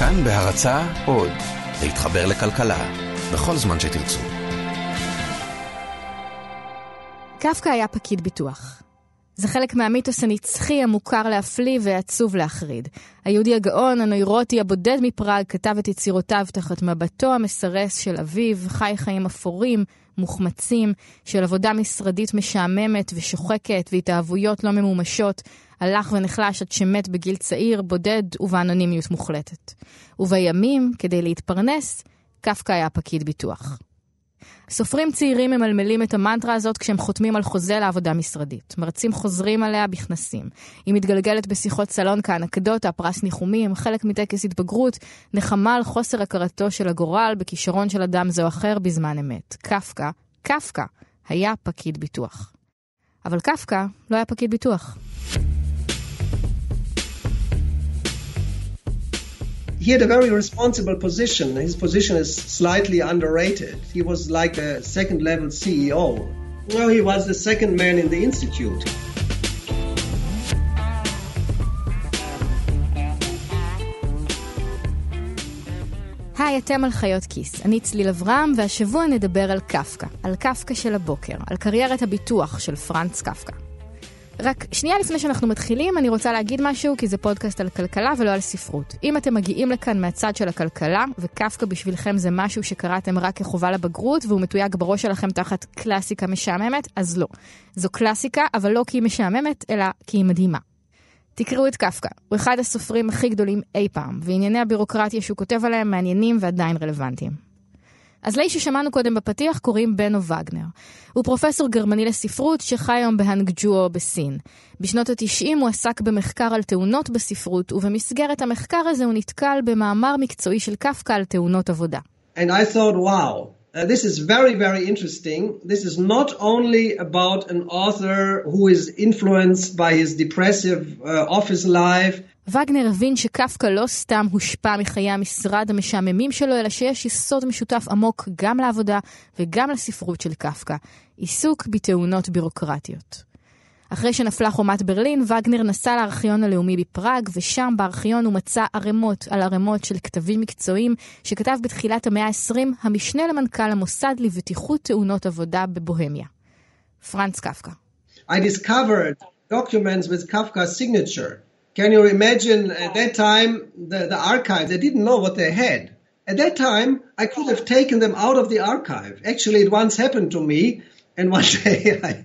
כאן בהרצה עוד, להתחבר לכלכלה, בכל זמן שתרצו. קפקא היה פקיד ביטוח. זה חלק מהמיתוס הנצחי המוכר להפליא ועצוב להחריד. היהודי הגאון, הנוירוטי, הבודד מפראג, כתב את יצירותיו תחת מבטו המסרס של אביו, חי חיים אפורים, מוחמצים, של עבודה משרדית משעממת ושוחקת והתאהבויות לא ממומשות, הלך ונחלש עד שמת בגיל צעיר, בודד ובאנונימיות מוחלטת. ובימים, כדי להתפרנס, קפקא היה פקיד ביטוח. סופרים צעירים ממלמלים את המנטרה הזאת כשהם חותמים על חוזה לעבודה משרדית. מרצים חוזרים עליה בכנסים. היא מתגלגלת בשיחות סלון כאנקדוטה, פרס ניחומים, חלק מטקס התבגרות, נחמה על חוסר הכרתו של הגורל בכישרון של אדם זה או אחר בזמן אמת. קפקא, קפקא, היה פקיד ביטוח. אבל קפקא לא היה פקיד ביטוח. He had a very responsible position. His position is slightly underrated. He was like a second level CEO. Well, he was the second man in the institute. היי, אתם על חיות כיס. אני צליל אברהם, והשבוע נדבר על קפקא. על קפקא של הבוקר. על קריירת הביטוח של פרנץ קפקא. רק שנייה לפני שאנחנו מתחילים, אני רוצה להגיד משהו, כי זה פודקאסט על כלכלה ולא על ספרות. אם אתם מגיעים לכאן מהצד של הכלכלה, וקפקא בשבילכם זה משהו שקראתם רק כחובה לבגרות, והוא מתויג בראש שלכם תחת קלאסיקה משעממת, אז לא. זו קלאסיקה, אבל לא כי היא משעממת, אלא כי היא מדהימה. תקראו את קפקא, הוא אחד הסופרים הכי גדולים אי פעם, וענייני הבירוקרטיה שהוא כותב עליהם מעניינים ועדיין רלוונטיים. אז לאיש ששמענו קודם בפתיח קוראים בנו וגנר. הוא פרופסור גרמני לספרות שחי היום בהנגג'ואו בסין. בשנות ה-90 הוא עסק במחקר על תאונות בספרות, ובמסגרת המחקר הזה הוא נתקל במאמר מקצועי של קפקא על תאונות עבודה. And I thought, wow, uh, this is very, very interesting. This is not only about an author who is influenced by his depressive uh, office life. וגנר הבין שקפקא לא סתם הושפע מחיי המשרד המשעממים שלו, אלא שיש יסוד משותף עמוק גם לעבודה וגם לספרות של קפקא, עיסוק בתאונות בירוקרטיות. אחרי שנפלה חומת ברלין, וגנר נסע לארכיון הלאומי בפראג, ושם בארכיון הוא מצא ערימות על ערימות של כתבים מקצועיים שכתב בתחילת המאה ה-20 המשנה למנכ"ל המוסד לבטיחות תאונות עבודה בבוהמיה. פרנץ קפקא. I discovered documents with Kafka's signature. Can you imagine at that time the, the archive? They didn't know what they had. At that time, I could have taken them out of the archive. Actually, it once happened to me, and one day I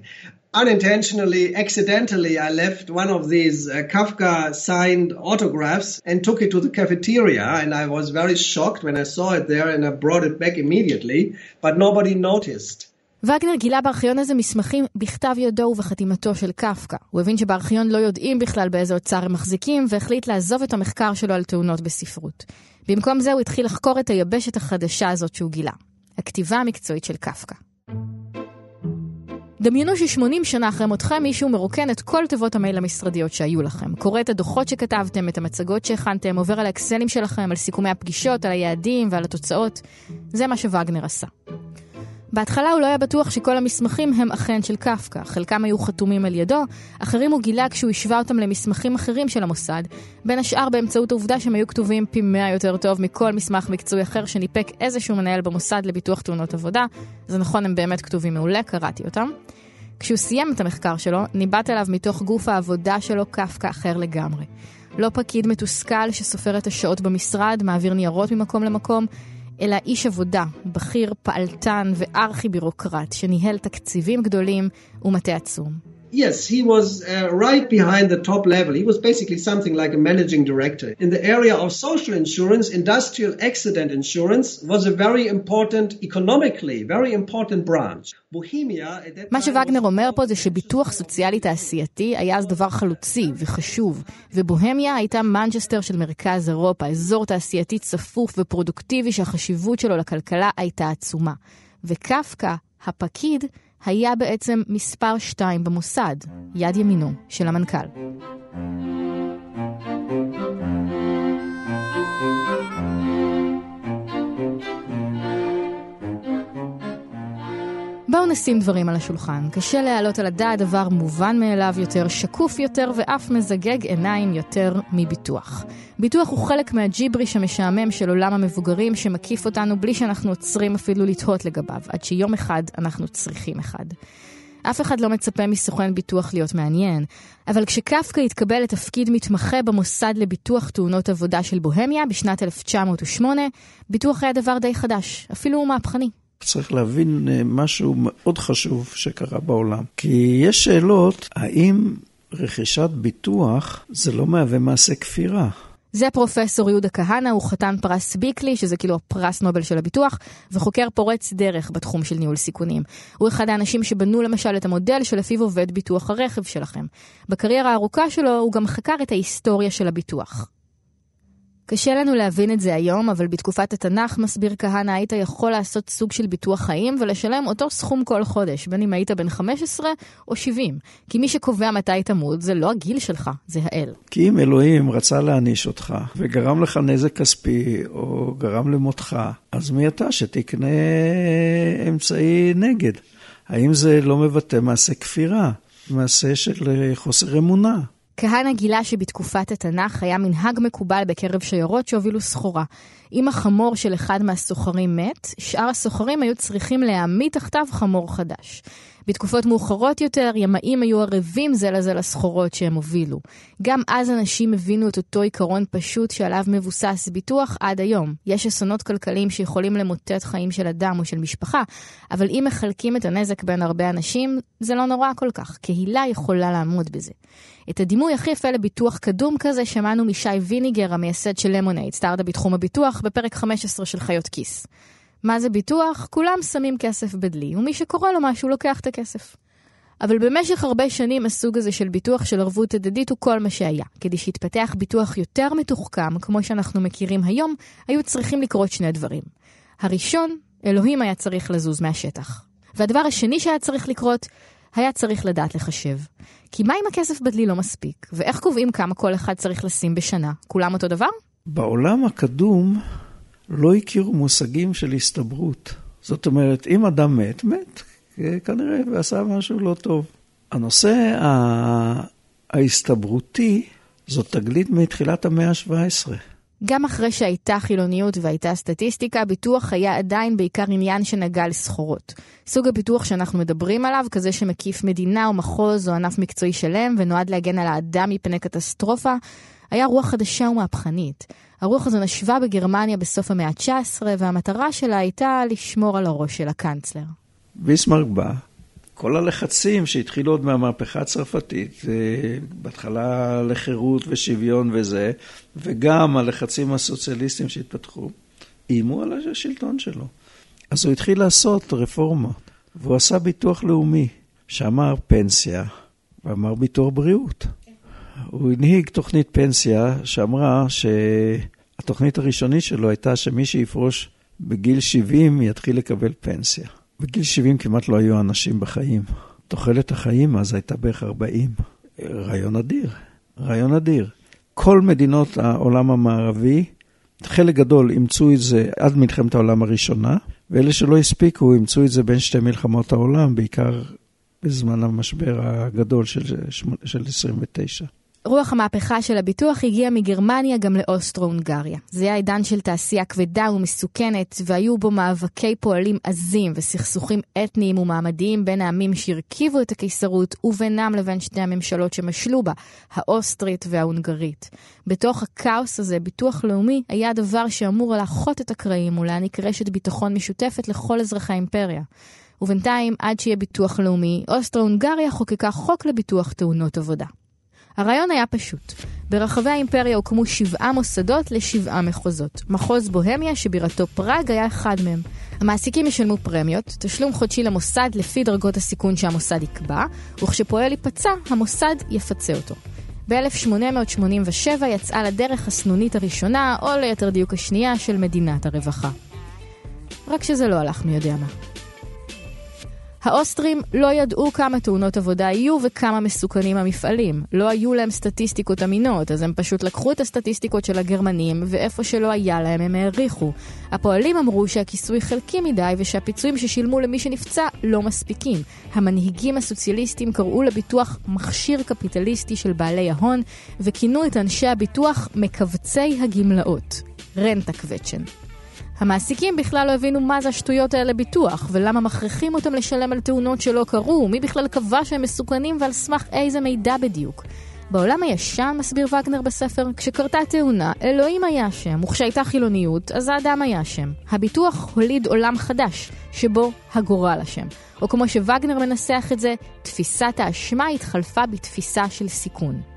unintentionally, accidentally, I left one of these uh, Kafka signed autographs and took it to the cafeteria. And I was very shocked when I saw it there and I brought it back immediately, but nobody noticed. וגנר גילה בארכיון הזה מסמכים בכתב ידו ובחתימתו של קפקא. הוא הבין שבארכיון לא יודעים בכלל באיזה אוצר הם מחזיקים, והחליט לעזוב את המחקר שלו על תאונות בספרות. במקום זה הוא התחיל לחקור את היבשת החדשה הזאת שהוא גילה, הכתיבה המקצועית של קפקא. דמיינו ש-80 שנה אחרי מותכם מישהו מרוקן את כל תיבות המייל המשרדיות שהיו לכם. קורא את הדוחות שכתבתם, את המצגות שהכנתם, עובר על האקסלים שלכם, על סיכומי הפגישות, על היעדים ועל התוצאות. זה מה שווגנר עשה. בהתחלה הוא לא היה בטוח שכל המסמכים הם אכן של קפקא, חלקם היו חתומים על ידו, אחרים הוא גילה כשהוא השווה אותם למסמכים אחרים של המוסד, בין השאר באמצעות העובדה שהם היו כתובים פי מאה יותר טוב מכל מסמך מקצועי אחר שניפק איזשהו מנהל במוסד לביטוח תאונות עבודה. זה נכון, הם באמת כתובים מעולה, קראתי אותם. כשהוא סיים את המחקר שלו, ניבט אליו מתוך גוף העבודה שלו קפקא אחר לגמרי. לא פקיד מתוסכל שסופר את השעות במשרד, מעביר ניירות ממקום למקום, אלא איש עבודה, בכיר, פעלתן וארכי בירוקרט, שניהל תקציבים גדולים ומטה עצום. Yes, he was uh, right behind the top level. He was basically something like a managing director. In the area of social insurance, industrial accident insurance was a very important, economically, very important branch. מה שווגנר אומר פה זה שביטוח סוציאלי תעשייתי היה אז דבר חלוצי וחשוב, ובוהמיה הייתה מנצ'סטר של מרכז אירופה, אזור תעשייתי צפוף ופרודוקטיבי שהחשיבות שלו לכלכלה הייתה עצומה. וקפקא, הפקיד, היה בעצם מספר שתיים במוסד, יד ימינו של המנכ"ל. בואו נשים דברים על השולחן. קשה להעלות על הדעת דבר מובן מאליו יותר, שקוף יותר ואף מזגג עיניים יותר מביטוח. ביטוח הוא חלק מהג'יבריש המשעמם של עולם המבוגרים שמקיף אותנו בלי שאנחנו עוצרים אפילו לתהות לגביו, עד שיום אחד אנחנו צריכים אחד. אף אחד לא מצפה מסוכן ביטוח להיות מעניין, אבל כשקפקא התקבל לתפקיד מתמחה במוסד לביטוח תאונות עבודה של בוהמיה בשנת 1908, ביטוח היה דבר די חדש, אפילו מהפכני. צריך להבין אה, משהו מאוד חשוב שקרה בעולם. כי יש שאלות, האם רכישת ביטוח זה לא מהווה מעשה כפירה? זה פרופסור יהודה כהנא, הוא חתן פרס ביקלי, שזה כאילו הפרס נובל של הביטוח, וחוקר פורץ דרך בתחום של ניהול סיכונים. הוא אחד האנשים שבנו למשל את המודל שלפיו עובד ביטוח הרכב שלכם. בקריירה הארוכה שלו הוא גם חקר את ההיסטוריה של הביטוח. קשה לנו להבין את זה היום, אבל בתקופת התנ"ך, מסביר כהנא, היית יכול לעשות סוג של ביטוח חיים ולשלם אותו סכום כל חודש, בין אם היית בן 15 או 70. כי מי שקובע מתי תמות זה לא הגיל שלך, זה האל. כי אם אלוהים רצה להעניש אותך וגרם לך נזק כספי או גרם למותך, אז מי אתה שתקנה אמצעי נגד? האם זה לא מבטא מעשה כפירה? מעשה של חוסר אמונה? כהנא גילה שבתקופת התנ"ך היה מנהג מקובל בקרב שיירות שהובילו סחורה. אם החמור של אחד מהסוחרים מת, שאר הסוחרים היו צריכים להעמיד תחתיו חמור חדש. בתקופות מאוחרות יותר, ימאים היו ערבים זה לזה לסחורות שהם הובילו. גם אז אנשים הבינו את אותו עיקרון פשוט שעליו מבוסס ביטוח עד היום. יש אסונות כלכליים שיכולים למוטט חיים של אדם או של משפחה, אבל אם מחלקים את הנזק בין הרבה אנשים, זה לא נורא כל כך. קהילה יכולה לעמוד בזה. את הדימוי הכי יפה לביטוח קדום כזה שמענו משי ויניגר, המייסד של למונייד, סטארט בתחום הביטוח, בפרק 15 של חיות כיס. מה זה ביטוח? כולם שמים כסף בדלי, ומי שקורה לו משהו לוקח את הכסף. אבל במשך הרבה שנים הסוג הזה של ביטוח של ערבות הדדית הוא כל מה שהיה. כדי שיתפתח ביטוח יותר מתוחכם, כמו שאנחנו מכירים היום, היו צריכים לקרות שני דברים. הראשון, אלוהים היה צריך לזוז מהשטח. והדבר השני שהיה צריך לקרות, היה צריך לדעת לחשב. כי מה אם הכסף בדלי לא מספיק? ואיך קובעים כמה כל אחד צריך לשים בשנה? כולם אותו דבר? בעולם הקדום לא הכירו מושגים של הסתברות. זאת אומרת, אם אדם מת, מת, כנראה, ועשה משהו לא טוב. הנושא ההסתברותי זאת תגלית מתחילת המאה ה-17. גם אחרי שהייתה חילוניות והייתה סטטיסטיקה, ביטוח היה עדיין בעיקר עניין שנגע לסחורות. סוג הביטוח שאנחנו מדברים עליו, כזה שמקיף מדינה או מחוז או ענף מקצועי שלם ונועד להגן על האדם מפני קטסטרופה, היה רוח חדשה ומהפכנית. הרוח הזו נשבה בגרמניה בסוף המאה ה-19, והמטרה שלה הייתה לשמור על הראש של הקאנצלר. ביסמרק בא, כל הלחצים שהתחילו עוד מהמהפכה הצרפתית, בהתחלה לחירות ושוויון וזה, וגם הלחצים הסוציאליסטיים שהתפתחו, איימו על השלטון שלו. אז הוא התחיל לעשות רפורמה, והוא עשה ביטוח לאומי, שאמר פנסיה, ואמר ביטוח בריאות. הוא הנהיג תוכנית פנסיה שאמרה שהתוכנית הראשונית שלו הייתה שמי שיפרוש בגיל 70 יתחיל לקבל פנסיה. בגיל 70 כמעט לא היו אנשים בחיים. תוחלת החיים אז הייתה בערך 40. רעיון אדיר, רעיון אדיר. כל מדינות העולם המערבי, חלק גדול אימצו את זה עד מלחמת העולם הראשונה, ואלה שלא הספיקו אימצו את זה בין שתי מלחמות העולם, בעיקר בזמן המשבר הגדול של, של 29. רוח המהפכה של הביטוח הגיעה מגרמניה גם לאוסטרו-הונגריה. זה היה עידן של תעשייה כבדה ומסוכנת, והיו בו מאבקי פועלים עזים וסכסוכים אתניים ומעמדיים בין העמים שהרכיבו את הקיסרות, ובינם לבין שתי הממשלות שמשלו בה, האוסטרית וההונגרית. בתוך הכאוס הזה, ביטוח לאומי היה הדבר שאמור לאחות את הקרעים ולהעניק רשת ביטחון משותפת לכל אזרחי האימפריה. ובינתיים, עד שיהיה ביטוח לאומי, אוסטרו-הונגריה חוקקה חוק לביטוח תאונות עבודה. הרעיון היה פשוט. ברחבי האימפריה הוקמו שבעה מוסדות לשבעה מחוזות. מחוז בוהמיה, שבירתו פראג, היה אחד מהם. המעסיקים ישלמו פרמיות, תשלום חודשי למוסד לפי דרגות הסיכון שהמוסד יקבע, וכשפועל ייפצע, המוסד יפצה אותו. ב-1887 יצאה לדרך הסנונית הראשונה, או ליתר דיוק השנייה, של מדינת הרווחה. רק שזה לא הלך מי יודע מה. האוסטרים לא ידעו כמה תאונות עבודה יהיו וכמה מסוכנים המפעלים. לא היו להם סטטיסטיקות אמינות, אז הם פשוט לקחו את הסטטיסטיקות של הגרמנים, ואיפה שלא היה להם הם העריכו. הפועלים אמרו שהכיסוי חלקי מדי ושהפיצויים ששילמו למי שנפצע לא מספיקים. המנהיגים הסוציאליסטים קראו לביטוח מכשיר קפיטליסטי של בעלי ההון, וכינו את אנשי הביטוח מכווצי הגמלאות. רנטה קווצ'ן. המעסיקים בכלל לא הבינו מה זה השטויות האלה ביטוח, ולמה מכריחים אותם לשלם על תאונות שלא קרו, מי בכלל קבע שהם מסוכנים ועל סמך איזה מידע בדיוק. בעולם הישן, מסביר וגנר בספר, כשקרתה תאונה, אלוהים היה שם, וכשהייתה חילוניות, אז האדם היה שם. הביטוח הוליד עולם חדש, שבו הגורל אשם. או כמו שווגנר מנסח את זה, תפיסת האשמה התחלפה בתפיסה של סיכון.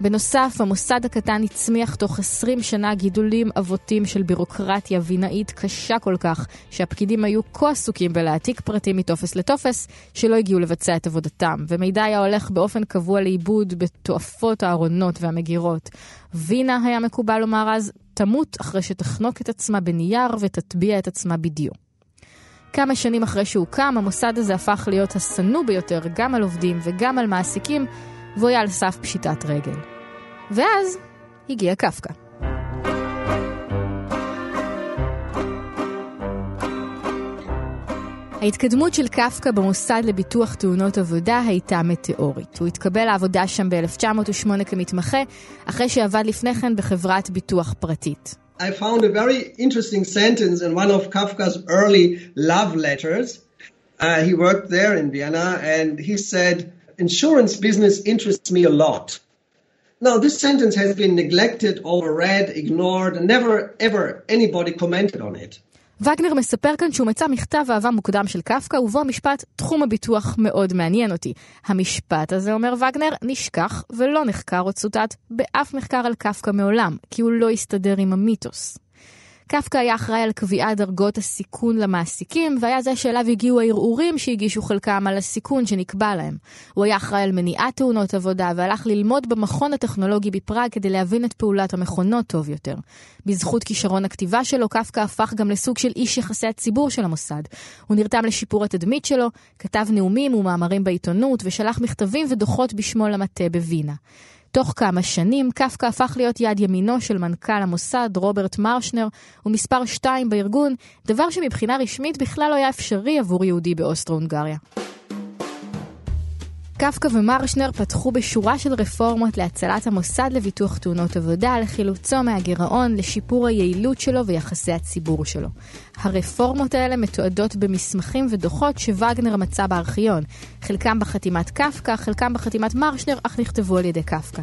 בנוסף, המוסד הקטן הצמיח תוך 20 שנה גידולים אבותים של בירוקרטיה וינאית קשה כל כך, שהפקידים היו כה עסוקים בלהעתיק פרטים מטופס לטופס, שלא הגיעו לבצע את עבודתם, ומידע היה הולך באופן קבוע לאיבוד בתועפות הארונות והמגירות. וינה, היה מקובל לומר אז, תמות אחרי שתחנוק את עצמה בנייר ותטביע את עצמה בדיו. כמה שנים אחרי שהוקם, המוסד הזה הפך להיות השנוא ביותר גם על עובדים וגם על מעסיקים, והוא היה על סף פשיטת רגל. ואז הגיע קפקא. ההתקדמות של קפקא במוסד לביטוח תאונות עבודה הייתה מטאורית. הוא התקבל לעבודה שם ב-1908 כמתמחה, אחרי שעבד לפני כן בחברת ביטוח פרטית. I found a very interesting sentence in one of Kafka's early love letters. Uh, he worked there in Vienna and he said, insurance business interests me a lot. Now, this sentence has been neglected, overread, ignored, and never ever anybody commented on it. וגנר מספר כאן שהוא מצא מכתב אהבה מוקדם של קפקא, ובו המשפט תחום הביטוח מאוד מעניין אותי. המשפט הזה, אומר וגנר, נשכח ולא נחקר או צוטט באף מחקר על קפקא מעולם, כי הוא לא הסתדר עם המיתוס. קפקא היה אחראי על קביעת דרגות הסיכון למעסיקים, והיה זה שאליו הגיעו הערעורים שהגישו חלקם על הסיכון שנקבע להם. הוא היה אחראי על מניעת תאונות עבודה, והלך ללמוד במכון הטכנולוגי בפראג כדי להבין את פעולת המכונות טוב יותר. בזכות כישרון הכתיבה שלו, קפקא הפך גם לסוג של איש יחסי הציבור של המוסד. הוא נרתם לשיפור התדמית שלו, כתב נאומים ומאמרים בעיתונות, ושלח מכתבים ודוחות בשמו למטה בווינה. תוך כמה שנים קפקא הפך להיות יד ימינו של מנכ"ל המוסד רוברט מרשנר ומספר שתיים בארגון, דבר שמבחינה רשמית בכלל לא היה אפשרי עבור יהודי באוסטרו-הונגריה. קפקא ומרשנר פתחו בשורה של רפורמות להצלת המוסד לביטוח תאונות עבודה, לחילוצו מהגירעון, לשיפור היעילות שלו ויחסי הציבור שלו. הרפורמות האלה מתועדות במסמכים ודוחות שווגנר מצא בארכיון, חלקם בחתימת קפקא, חלקם בחתימת מרשנר, אך נכתבו על ידי קפקא.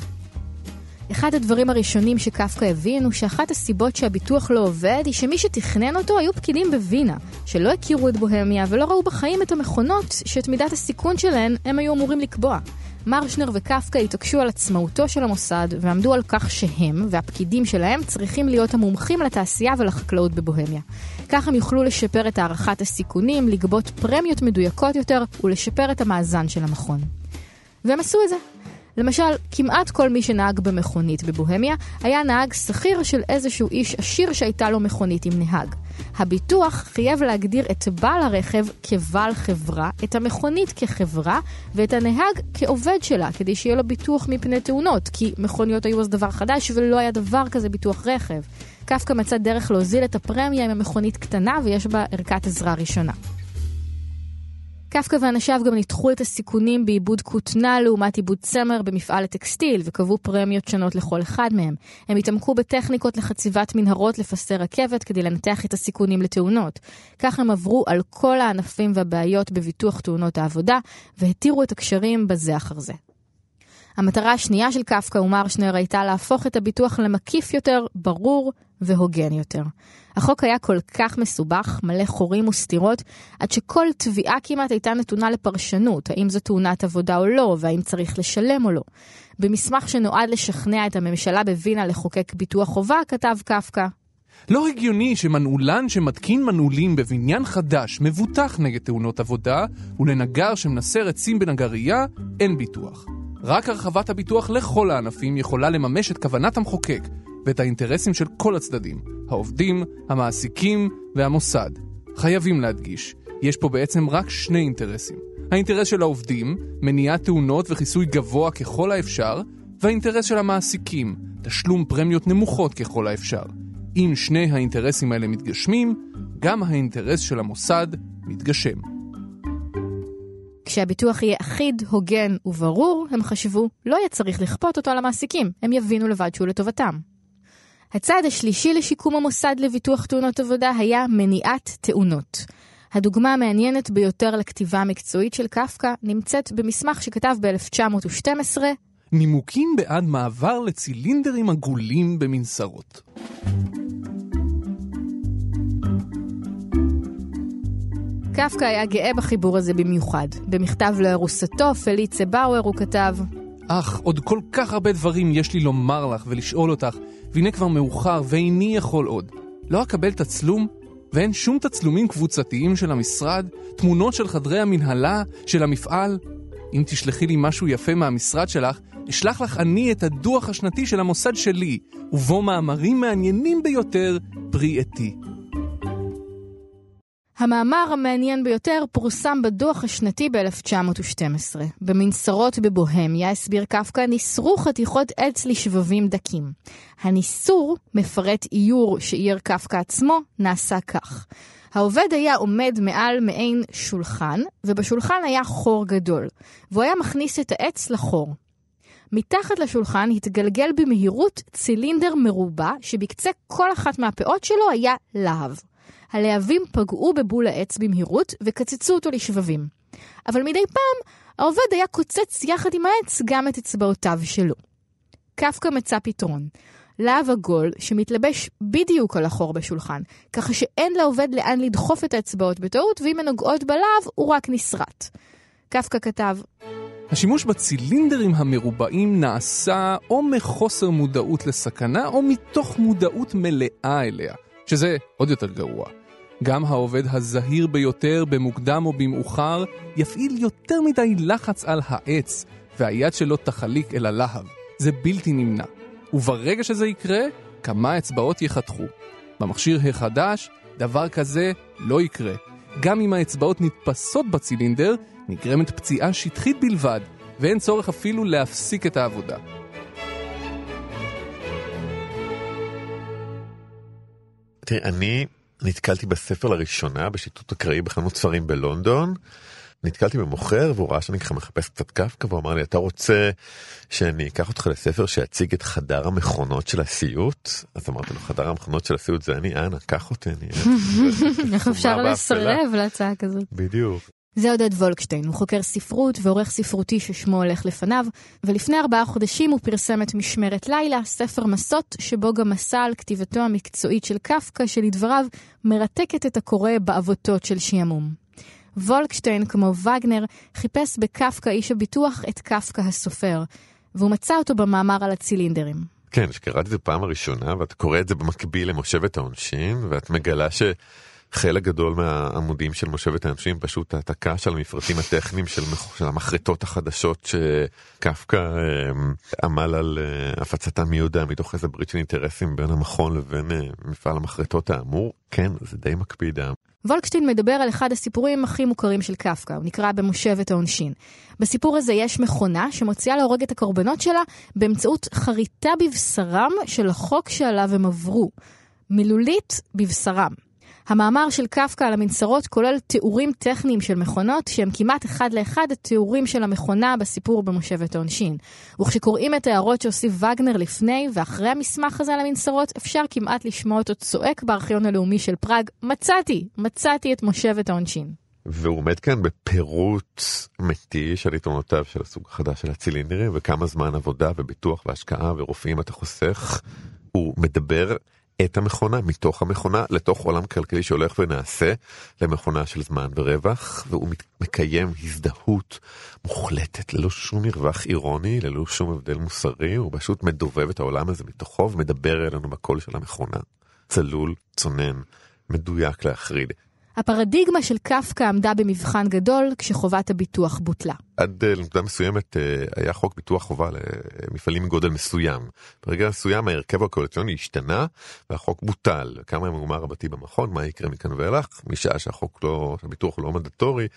אחד הדברים הראשונים שקפקא הבין הוא שאחת הסיבות שהביטוח לא עובד היא שמי שתכנן אותו היו פקידים בווינה, שלא הכירו את בוהמיה ולא ראו בחיים את המכונות שאת מידת הסיכון שלהן הם היו אמורים לקבוע. מרשנר וקפקא התעקשו על עצמאותו של המוסד ועמדו על כך שהם והפקידים שלהם צריכים להיות המומחים לתעשייה ולחקלאות בבוהמיה. כך הם יוכלו לשפר את הערכת הסיכונים, לגבות פרמיות מדויקות יותר ולשפר את המאזן של המכון. והם עשו את זה. למשל, כמעט כל מי שנהג במכונית בבוהמיה היה נהג שכיר של איזשהו איש עשיר שהייתה לו מכונית עם נהג. הביטוח חייב להגדיר את בעל הרכב כבעל חברה, את המכונית כחברה ואת הנהג כעובד שלה, כדי שיהיה לו ביטוח מפני תאונות, כי מכוניות היו אז דבר חדש ולא היה דבר כזה ביטוח רכב. קפקא מצא דרך להוזיל את הפרמיה עם המכונית קטנה ויש בה ערכת עזרה ראשונה. קפקא ואנשיו גם ניתחו את הסיכונים בעיבוד כותנה לעומת עיבוד צמר במפעל הטקסטיל וקבעו פרמיות שונות לכל אחד מהם. הם התעמקו בטכניקות לחציבת מנהרות לפסי רכבת כדי לנתח את הסיכונים לתאונות. כך הם עברו על כל הענפים והבעיות בביטוח תאונות העבודה והתירו את הקשרים בזה אחר זה. המטרה השנייה של קפקא ומרשנר הייתה להפוך את הביטוח למקיף יותר, ברור והוגן יותר. החוק היה כל כך מסובך, מלא חורים וסתירות, עד שכל תביעה כמעט הייתה נתונה לפרשנות, האם זו תאונת עבודה או לא, והאם צריך לשלם או לא. במסמך שנועד לשכנע את הממשלה בווינה לחוקק ביטוח חובה, כתב קפקא. לא הגיוני שמנעולן שמתקין מנעולים בבניין חדש מבוטח נגד תאונות עבודה, ולנגר שמנסר עצים בנגרייה אין ביטוח. רק הרחבת הביטוח לכל הענפים יכולה לממש את כוונת המחוקק ואת האינטרסים של כל הצדדים, העובדים, המעסיקים והמוסד. חייבים להדגיש, יש פה בעצם רק שני אינטרסים. האינטרס של העובדים, מניעת תאונות וכיסוי גבוה ככל האפשר, והאינטרס של המעסיקים, תשלום פרמיות נמוכות ככל האפשר. אם שני האינטרסים האלה מתגשמים, גם האינטרס של המוסד מתגשם. כשהביטוח יהיה אחיד, הוגן וברור, הם חשבו, לא יהיה צריך לכפות אותו על המעסיקים, הם יבינו לבד שהוא לטובתם. הצעד השלישי לשיקום המוסד לביטוח תאונות עבודה היה מניעת תאונות. הדוגמה המעניינת ביותר לכתיבה המקצועית של קפקא נמצאת במסמך שכתב ב-1912, נימוקים בעד מעבר לצילינדרים עגולים במנסרות. קפקא היה גאה בחיבור הזה במיוחד. במכתב לארוסתו, פליצה באואר, הוא כתב, אך, עוד כל כך הרבה דברים יש לי לומר לך ולשאול אותך, והנה כבר מאוחר ואיני יכול עוד. לא אקבל תצלום? ואין שום תצלומים קבוצתיים של המשרד? תמונות של חדרי המנהלה? של המפעל? אם תשלחי לי משהו יפה מהמשרד שלך, אשלח לך אני את הדוח השנתי של המוסד שלי, ובו מאמרים מעניינים ביותר פרי עטי. המאמר המעניין ביותר פורסם בדוח השנתי ב-1912. במנסרות בבוהמיה, הסביר קפקא, ניסרו חתיכות עץ לשבבים דקים. הניסור, מפרט איור שאייר קפקא עצמו, נעשה כך. העובד היה עומד מעל מעין שולחן, ובשולחן היה חור גדול, והוא היה מכניס את העץ לחור. מתחת לשולחן התגלגל במהירות צילינדר מרובע, שבקצה כל אחת מהפאות שלו היה להב. הלהבים פגעו בבול העץ במהירות וקצצו אותו לשבבים. אבל מדי פעם, העובד היה קוצץ יחד עם העץ גם את אצבעותיו שלו. קפקא מצא פתרון. להב עגול שמתלבש בדיוק על החור בשולחן, ככה שאין לעובד לאן לדחוף את האצבעות בטעות, ואם הן נוגעות בלהב, הוא רק נסרט. קפקא כתב, השימוש בצילינדרים המרובעים נעשה או מחוסר מודעות לסכנה, או מתוך מודעות מלאה אליה, שזה עוד יותר גרוע. גם העובד הזהיר ביותר במוקדם או במאוחר יפעיל יותר מדי לחץ על העץ, והיד שלו תחליק אל הלהב. זה בלתי נמנע. וברגע שזה יקרה, כמה אצבעות ייחתכו. במכשיר החדש, דבר כזה לא יקרה. גם אם האצבעות נתפסות בצילינדר, נגרמת פציעה שטחית בלבד, ואין צורך אפילו להפסיק את העבודה. תראה, אני נתקלתי בספר לראשונה בשיטוט אקראי בחנות ספרים בלונדון. נתקלתי במוכר והוא ראה שאני ככה מחפש קצת קפקא והוא אמר לי אתה רוצה שאני אקח אותך לספר שיציג את חדר המכונות של הסיוט אז אמרתי לו חדר המכונות של הסיוט זה אני אנא קח אותי אני איך אפשר לסרב להצעה כזאת? בדיוק. זה עודד וולקשטיין, הוא חוקר ספרות ועורך ספרותי ששמו הולך לפניו, ולפני ארבעה חודשים הוא פרסם את משמרת לילה, ספר מסות, שבו גם מסע על כתיבתו המקצועית של קפקא, שלדבריו מרתקת את הקורא בעבותות של שעמום. וולקשטיין, כמו וגנר, חיפש בקפקא איש הביטוח את קפקא הסופר, והוא מצא אותו במאמר על הצילינדרים. כן, שקראתי את זה פעם הראשונה ואת קורא את זה במקביל למושבת העונשין ואת מגלה ש... חלק גדול מהעמודים של מושבת האנשים פשוט העתקה של המפרטים הטכניים של, של המחרטות החדשות שקפקא אה, עמל על אה, הפצתם מי יודע מתוך איזה ברית של אינטרסים בין המכון לבין אה, מפעל המחרטות האמור. כן, זה די מקפיד. וולקשטיין מדבר על אחד הסיפורים הכי מוכרים של קפקא, הוא נקרא במושבת העונשין. בסיפור הזה יש מכונה שמוציאה להורג את הקורבנות שלה באמצעות חריטה בבשרם של החוק שעליו הם עברו. מילולית בבשרם. המאמר של קפקא על המנסרות כולל תיאורים טכניים של מכונות שהם כמעט אחד לאחד התיאורים של המכונה בסיפור במושבת העונשין. וכשקוראים את ההערות שהוסיף וגנר לפני ואחרי המסמך הזה על המנסרות, אפשר כמעט לשמוע אותו צועק בארכיון הלאומי של פראג, מצאתי, מצאתי את מושבת העונשין. והוא עומד כאן בפירוט מתיש על יתרונותיו של הסוג החדש של הצילינדרים וכמה זמן עבודה וביטוח והשקעה ורופאים אתה חוסך. הוא מדבר את המכונה מתוך המכונה לתוך עולם כלכלי שהולך ונעשה למכונה של זמן ורווח והוא מקיים הזדהות מוחלטת ללא שום מרווח אירוני ללא שום הבדל מוסרי הוא פשוט מדובב את העולם הזה מתוכו ומדבר אלינו בקול של המכונה צלול צונן מדויק להחריד. הפרדיגמה של קפקא עמדה במבחן גדול כשחובת הביטוח בוטלה. עד אה, נקודה מסוימת אה, היה חוק ביטוח חובה למפעלים מגודל מסוים. ברגע מסוים ההרכב הקואליציוני השתנה והחוק בוטל. כמה מאומה רבתי במכון, מה יקרה מכאן ואילך, משעה שהחוק לא, הביטוח לא מנדטורי,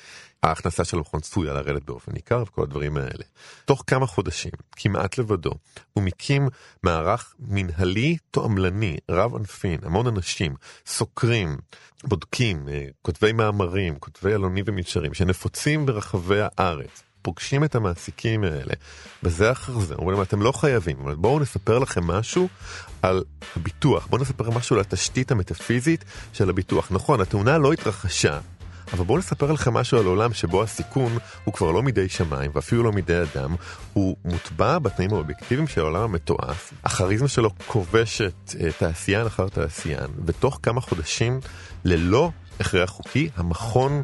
ההכנסה של המכון צפויה לרדת באופן ניכר וכל הדברים האלה. תוך כמה חודשים, כמעט לבדו, הוא מקים מערך מנהלי תועמלני, רב ענפין, המון אנשים, סוקרים, בודקים, אה, כותבי מאמרים, כותבי עלונים ומנשרים, שנפוצים ברחבי הארץ. פוגשים את המעסיקים האלה בזה אחר זה, אומרים אתם לא חייבים, אבל בואו נספר לכם משהו על הביטוח, בואו נספר משהו על התשתית המטאפיזית של הביטוח. נכון, התאונה לא התרחשה, אבל בואו נספר לכם משהו על עולם שבו הסיכון הוא כבר לא מידי שמיים ואפילו לא מידי אדם, הוא מוטבע בתנאים האובייקטיביים של העולם המתועש, הכריזמה שלו כובשת אה, תעשיין אחר תעשיין, ותוך כמה חודשים, ללא הכרח חוקי, המכון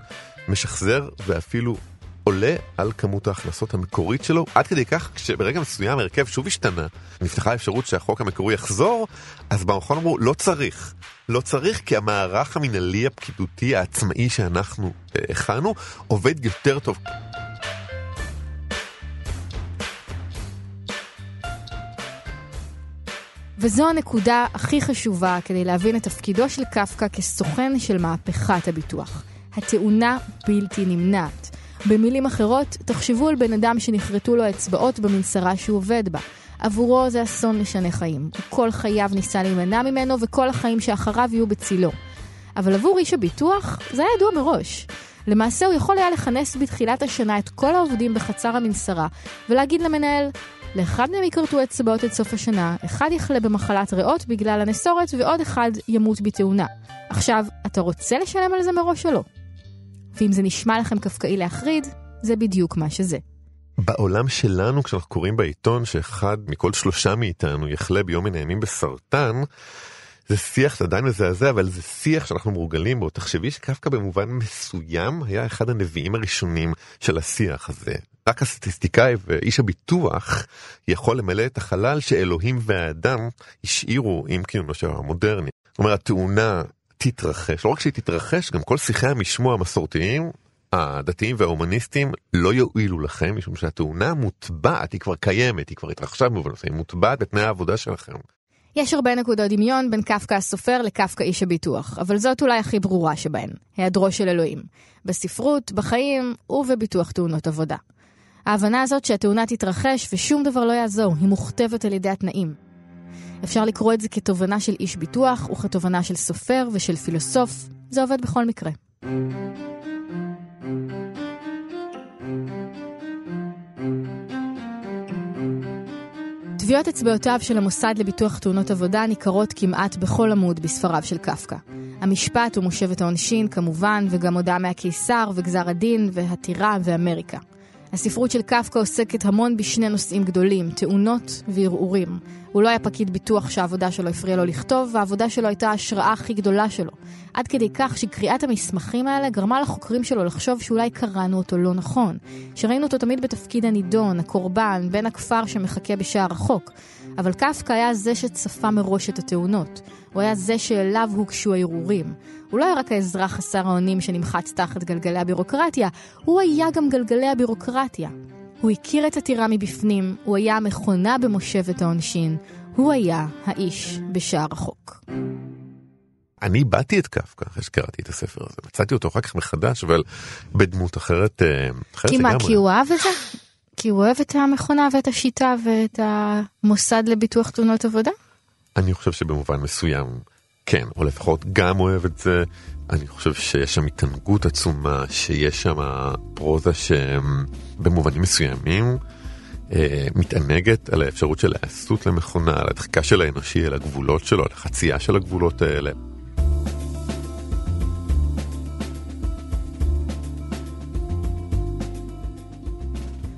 משחזר ואפילו עולה על כמות ההכנסות המקורית שלו, עד כדי כך שברגע מסוים ההרכב שוב השתנה, נפתחה האפשרות שהחוק המקורי יחזור, אז במכון אמרו לא צריך. לא צריך כי המערך המינהלי הפקידותי העצמאי שאנחנו אה, הכנו עובד יותר טוב. וזו הנקודה הכי חשובה כדי להבין את תפקידו של קפקא כסוכן של מהפכת הביטוח. התאונה בלתי נמנעת. במילים אחרות, תחשבו על בן אדם שנכרתו לו אצבעות במנסרה שהוא עובד בה. עבורו זה אסון משנה חיים. הוא כל חייו ניסה להימנע ממנו, וכל החיים שאחריו יהיו בצילו. אבל עבור איש הביטוח, זה היה ידוע מראש. למעשה הוא יכול היה לכנס בתחילת השנה את כל העובדים בחצר המנסרה, ולהגיד למנהל, לאחד מהם יכרתו אצבעות עד סוף השנה, אחד יחלה במחלת ריאות בגלל הנסורת, ועוד אחד ימות בתאונה. עכשיו, אתה רוצה לשלם על זה מראש או לא? ואם זה נשמע לכם קפקאי להחריד, זה בדיוק מה שזה. בעולם שלנו, כשאנחנו קוראים בעיתון שאחד מכל שלושה מאיתנו יחלה ביום מן הימים בסרטן, זה שיח שעדיין מזעזע, אבל זה שיח שאנחנו מורגלים בו. תחשבי שקפקא במובן מסוים היה אחד הנביאים הראשונים של השיח הזה. רק הסטטיסטיקאי ואיש הביטוח יכול למלא את החלל שאלוהים והאדם השאירו עם כינונו של המודרני. זאת אומרת, התאונה תתרחש, לא רק שהיא תתרחש, גם כל שיחי המשמוע המסורתיים, הדתיים וההומניסטים לא יועילו לכם, משום שהתאונה מוטבעת, היא כבר קיימת, היא כבר התרחשה במובן הזה, היא מוטבעת בתנאי העבודה שלכם. יש הרבה נקודות דמיון בין קפקא הסופר לקפקא איש הביטוח, אבל זאת אולי הכי ברורה שבהן, היעדרו של אלוהים. בספרות, בחיים ובביטוח תאונות עבודה. ההבנה הזאת שהתאונה תתרחש ושום דבר לא יעזור, היא מוכתבת על ידי התנאים. אפשר לקרוא את זה כתובנה של איש ביטוח וכתובנה של סופר ושל פילוסוף, זה עובד בכל מקרה. טביעות אצבעותיו של המוסד לביטוח תאונות עבודה ניכרות כמעט בכל עמוד בספריו של קפקא. המשפט ומושבת העונשין כמובן, וגם הודעה מהקיסר וגזר הדין והטירה ואמריקה. הספרות של קפקא עוסקת המון בשני נושאים גדולים, תאונות וערעורים. הוא לא היה פקיד ביטוח שהעבודה שלו הפריעה לו לכתוב, והעבודה שלו הייתה ההשראה הכי גדולה שלו. עד כדי כך שקריאת המסמכים האלה גרמה לחוקרים שלו לחשוב שאולי קראנו אותו לא נכון. שראינו אותו תמיד בתפקיד הנידון, הקורבן, בן הכפר שמחכה בשער החוק. אבל קפקא היה זה שצפה מראש את התאונות. הוא היה זה שאליו הוגשו הערעורים. הוא לא היה רק האזרח חסר האונים שנמחץ תחת גלגלי הבירוקרטיה, הוא היה גם גלגלי הבירוקרטיה. הוא הכיר את הטירה מבפנים, הוא היה המכונה במושבת העונשין, הוא היה האיש בשער החוק. אני באתי את קפקא אחרי שקראתי את הספר הזה, מצאתי אותו אחר כך מחדש, אבל בדמות אחרת, אה, אחרת כי מה, כי הוא אהב את זה? כי הוא אוהב את המכונה ואת השיטה ואת המוסד לביטוח תאונות עבודה? אני חושב שבמובן מסוים כן, או לפחות גם אוהב את זה. אני חושב שיש שם התענגות עצומה, שיש שם פרוזה שבמובנים מסוימים אה, מתענגת על האפשרות של העשות למכונה, על הדחיקה של האנושי, על הגבולות שלו, על החצייה של הגבולות האלה.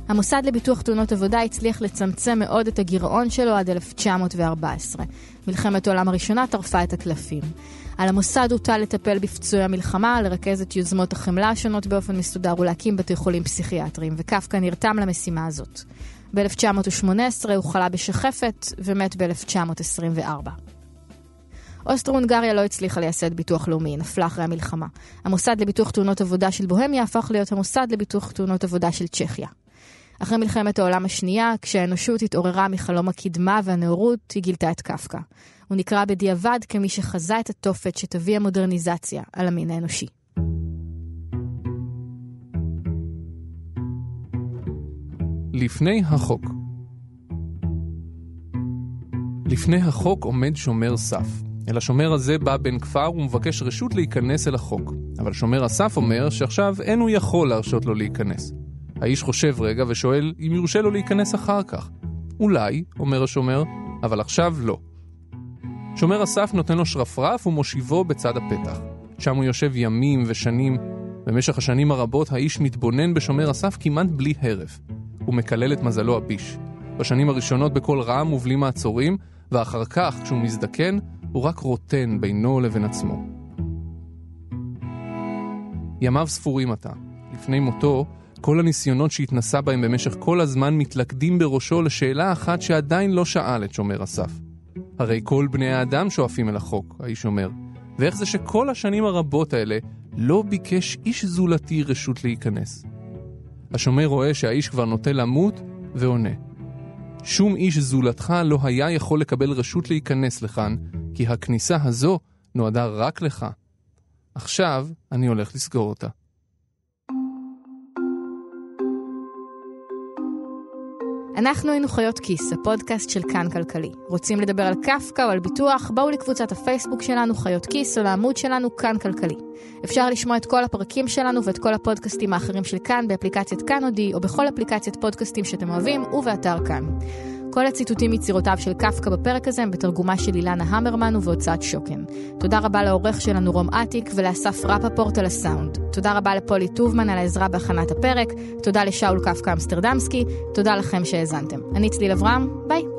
המוסד לביטוח תאונות עבודה הצליח לצמצם מאוד את הגירעון שלו עד 1914. מלחמת העולם הראשונה טרפה את הקלפים. על המוסד הוטל לטפל בפצועי המלחמה, לרכז את יוזמות החמלה השונות באופן מסודר ולהקים בתי חולים פסיכיאטריים, וקפקא נרתם למשימה הזאת. ב-1918 הוא חלה בשחפת ומת ב-1924. אוסטרו-הונגריה לא הצליחה לייסד ביטוח לאומי, היא נפלה אחרי המלחמה. המוסד לביטוח תאונות עבודה של בוהמיה הפך להיות המוסד לביטוח תאונות עבודה של צ'כיה. אחרי מלחמת העולם השנייה, כשהאנושות התעוררה מחלום הקדמה והנאורות, היא גילתה את קפקא. הוא נקרא בדיעבד כמי שחזה את התופת שתביא המודרניזציה על המין האנושי. לפני החוק לפני החוק עומד שומר סף. אל השומר הזה בא בן כפר ומבקש רשות להיכנס אל החוק. אבל שומר הסף אומר שעכשיו אין הוא יכול להרשות לו להיכנס. האיש חושב רגע ושואל אם יורשה לו להיכנס אחר כך. אולי, אומר השומר, אבל עכשיו לא. שומר הסף נותן לו שרפרף ומושיבו בצד הפתח. שם הוא יושב ימים ושנים. במשך השנים הרבות האיש מתבונן בשומר הסף כמעט בלי הרף. הוא מקלל את מזלו הביש. בשנים הראשונות בקול רם ובלי מעצורים, ואחר כך, כשהוא מזדקן, הוא רק רוטן בינו לבין עצמו. ימיו ספורים עתה. לפני מותו, כל הניסיונות שהתנסה בהם במשך כל הזמן מתלכדים בראשו לשאלה אחת שעדיין לא שאל את שומר הסף. הרי כל בני האדם שואפים אל החוק, האיש אומר, ואיך זה שכל השנים הרבות האלה לא ביקש איש זולתי רשות להיכנס. השומר רואה שהאיש כבר נוטה למות, ועונה. שום איש זולתך לא היה יכול לקבל רשות להיכנס לכאן, כי הכניסה הזו נועדה רק לך. עכשיו אני הולך לסגור אותה. אנחנו היינו חיות כיס, הפודקאסט של כאן כלכלי. רוצים לדבר על קפקא או על ביטוח? בואו לקבוצת הפייסבוק שלנו, חיות כיס, או לעמוד שלנו, כאן כלכלי. אפשר לשמוע את כל הפרקים שלנו ואת כל הפודקאסטים האחרים של כאן באפליקציית כאן אודי, או בכל אפליקציית פודקאסטים שאתם אוהבים, ובאתר כאן. כל הציטוטים מיצירותיו של קפקא בפרק הזה הם בתרגומה של אילנה המרמן ובהוצאת שוקן. תודה רבה לעורך שלנו רום אטיק ולאסף רפפורט על הסאונד. תודה רבה לפולי טובמן על העזרה בהכנת הפרק. תודה לשאול קפקא אמסטרדמסקי. תודה לכם שהאזנתם. אני צליל אברהם, ביי.